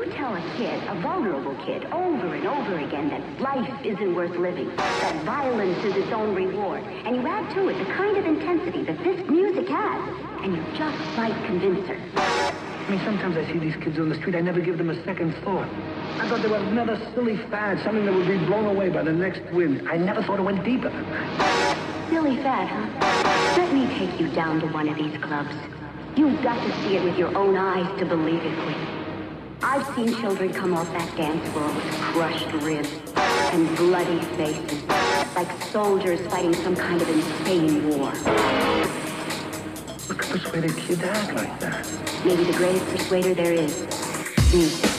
you tell a kid, a vulnerable kid, over and over again that life isn't worth living, that violence is its own reward, and you add to it the kind of intensity that this music has, and you just might convince her. I mean, sometimes I see these kids on the street, I never give them a second thought. I thought they were another silly fad, something that would be blown away by the next wind. I never thought it went deeper. Silly fad, huh? Let me take you down to one of these clubs. You've got to see it with your own eyes to believe it, Quinn. I've seen children come off that dance floor with crushed ribs and bloody faces, like soldiers fighting some kind of insane war. What could persuade a kid to act like that? Maybe the greatest persuader there is. Music.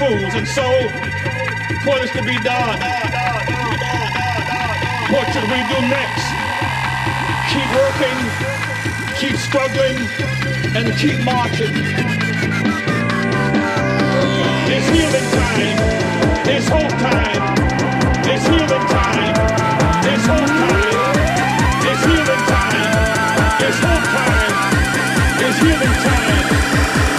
Fools. And so, what is to be done? What should we do next? Keep working, keep struggling, and keep marching. It's healing time. It's hope time. It's healing time. It's hope time. It's healing time. It's hope time. It's healing time.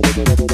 Thank you.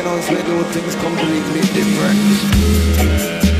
On, we do things completely different.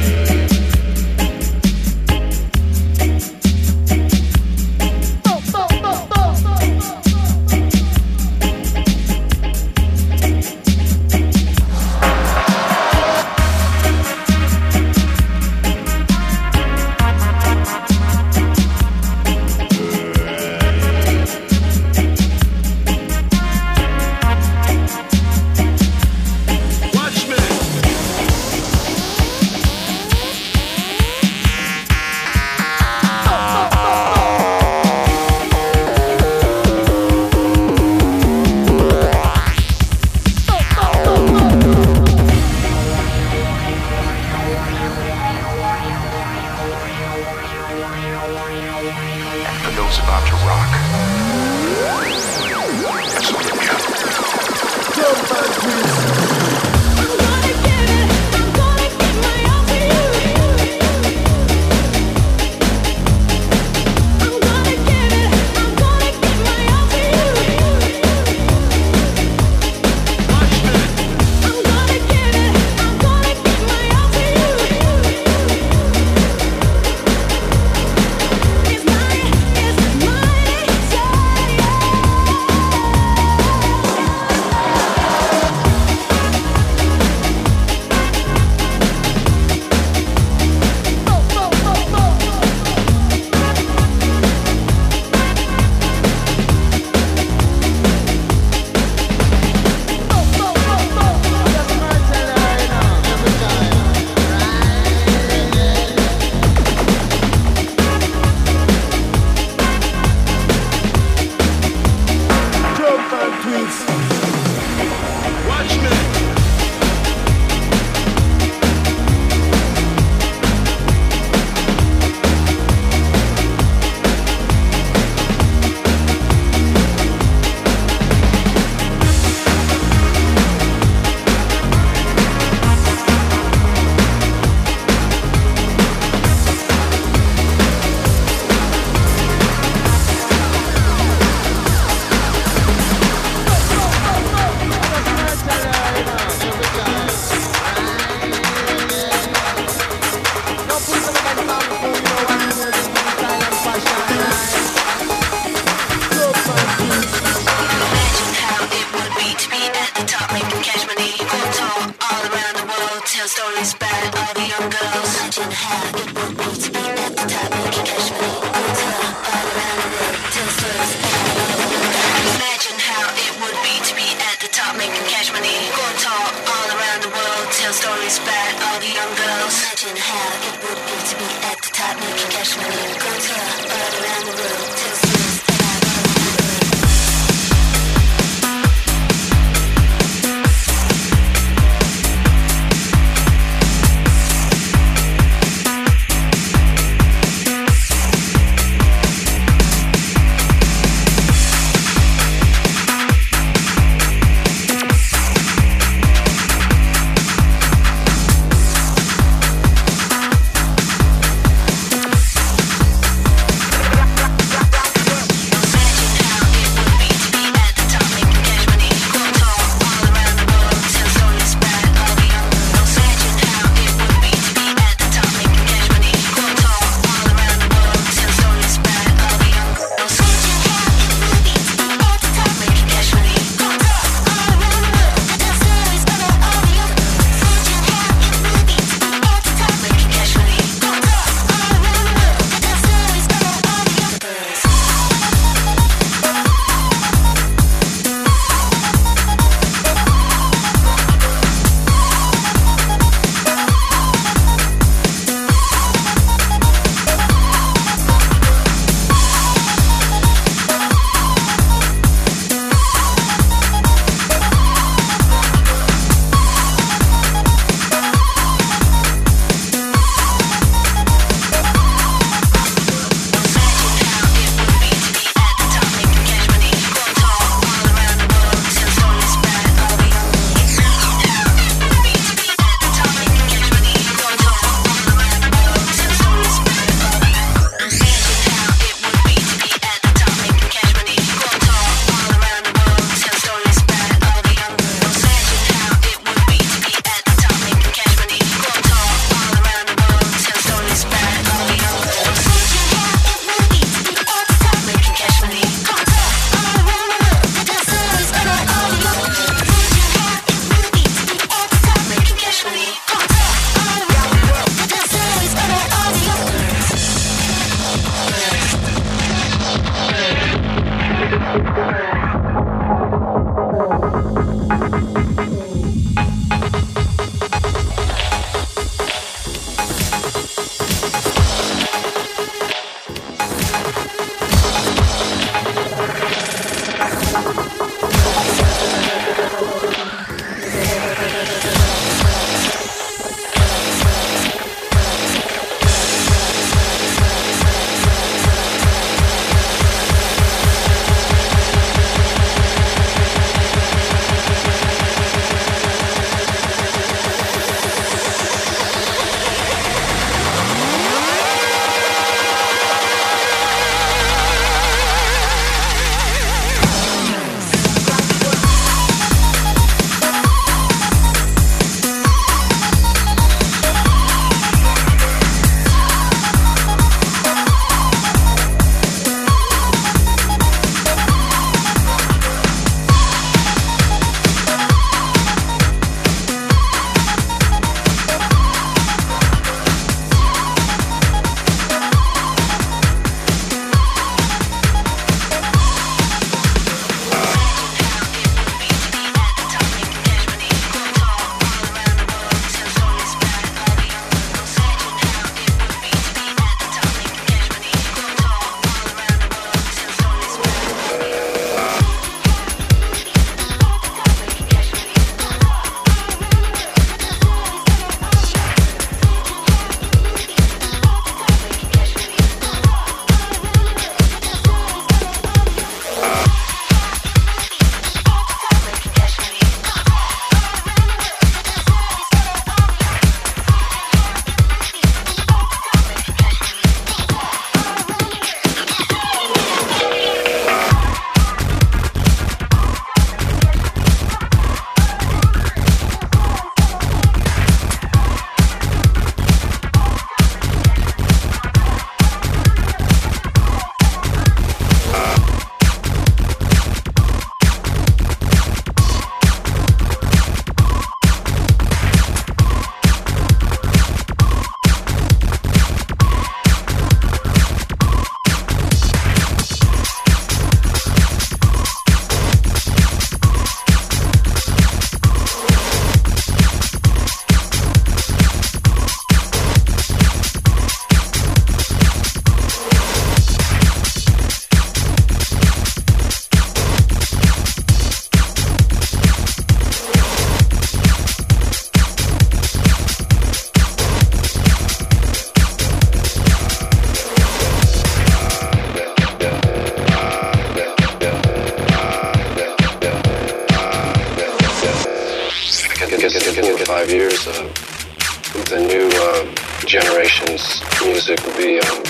Generation's music will be um,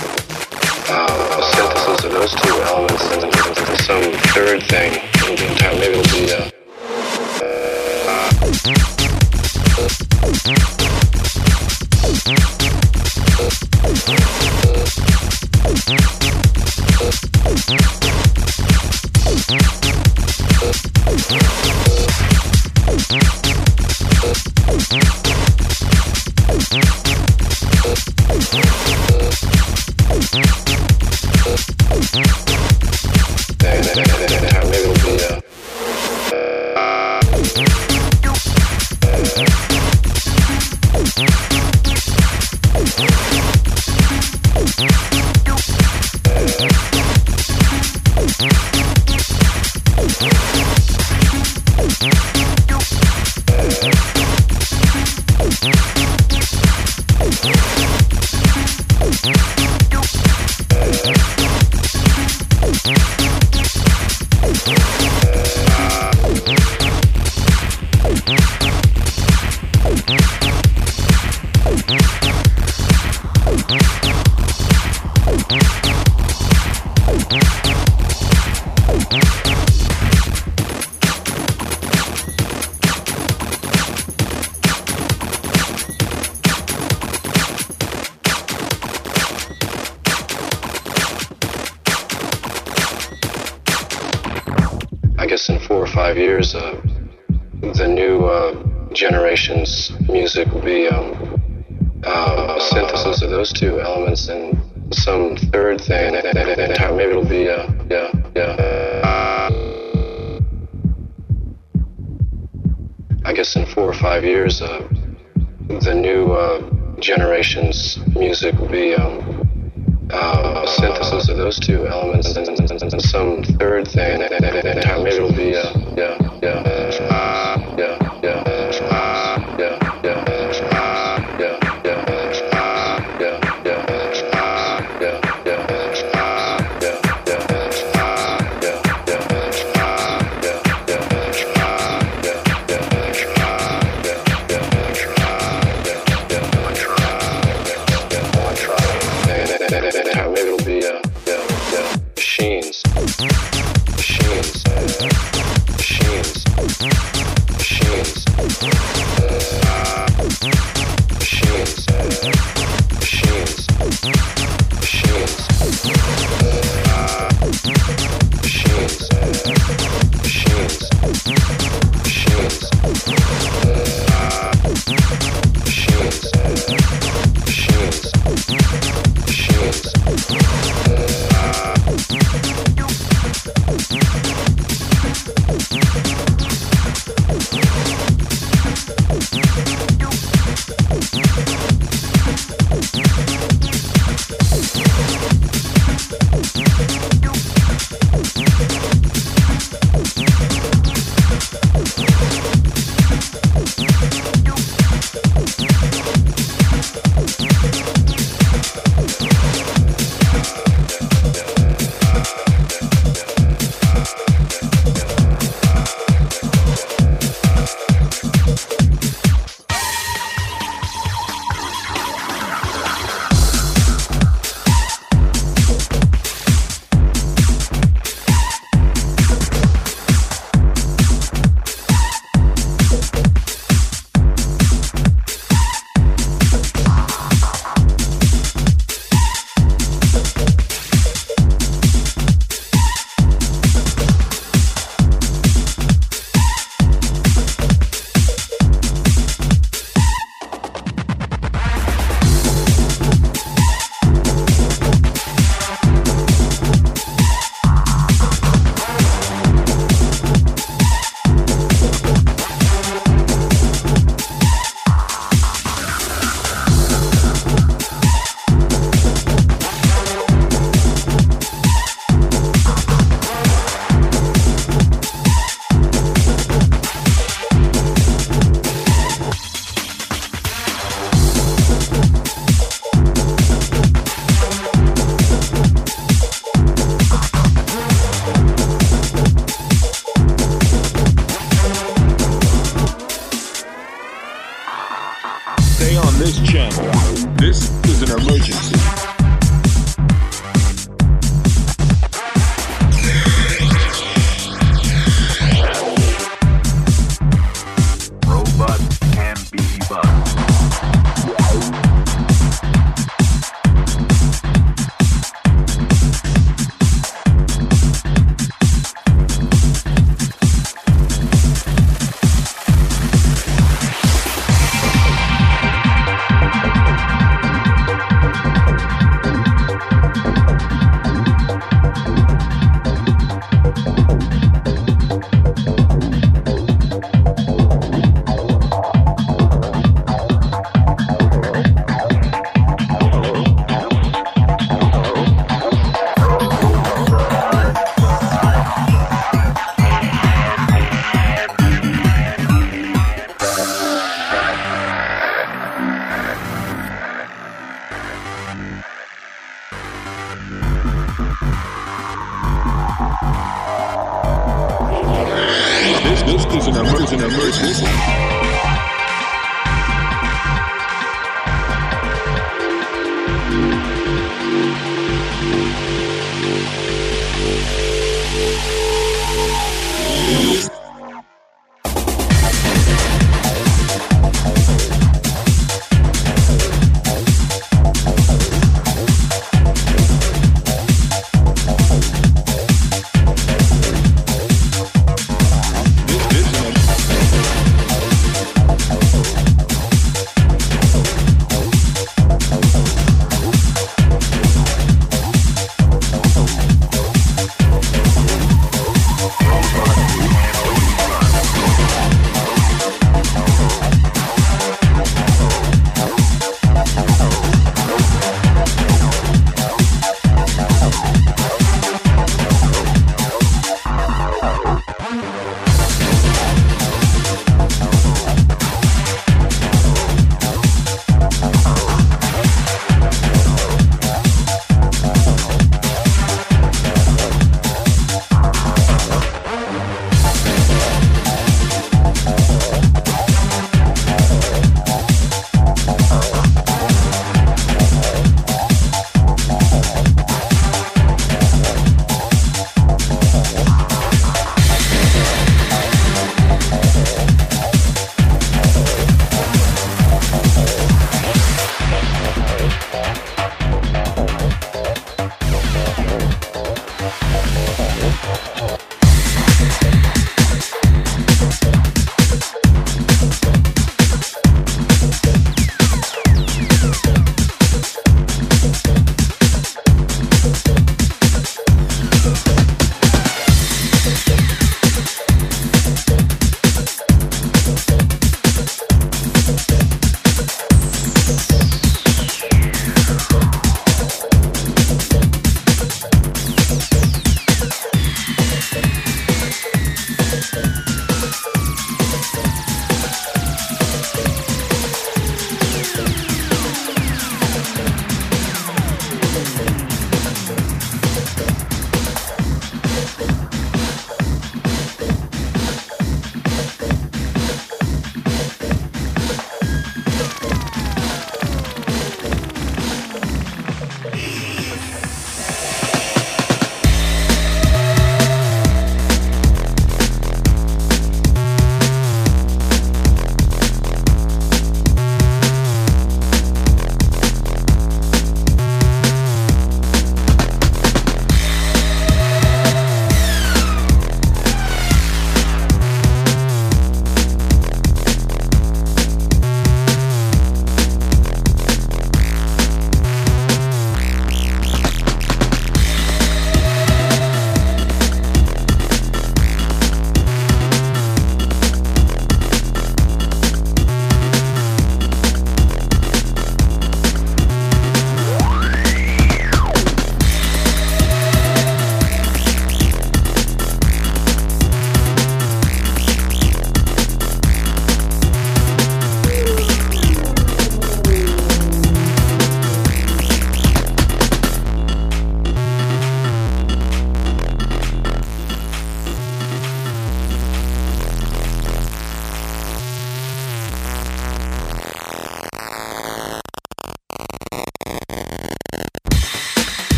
uh, a synthesis of those two elements and, and some third thing. Maybe it'll be. Uh, maybe Maybe it'll be, uh, yeah, yeah. I guess in four or five years, uh, the new uh, generation's music will be um, uh, a synthesis of those two elements and, and, and, some third thing. Maybe it'll be, uh, yeah, yeah, is an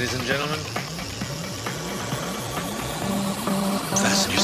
ladies and gentlemen. Fasten your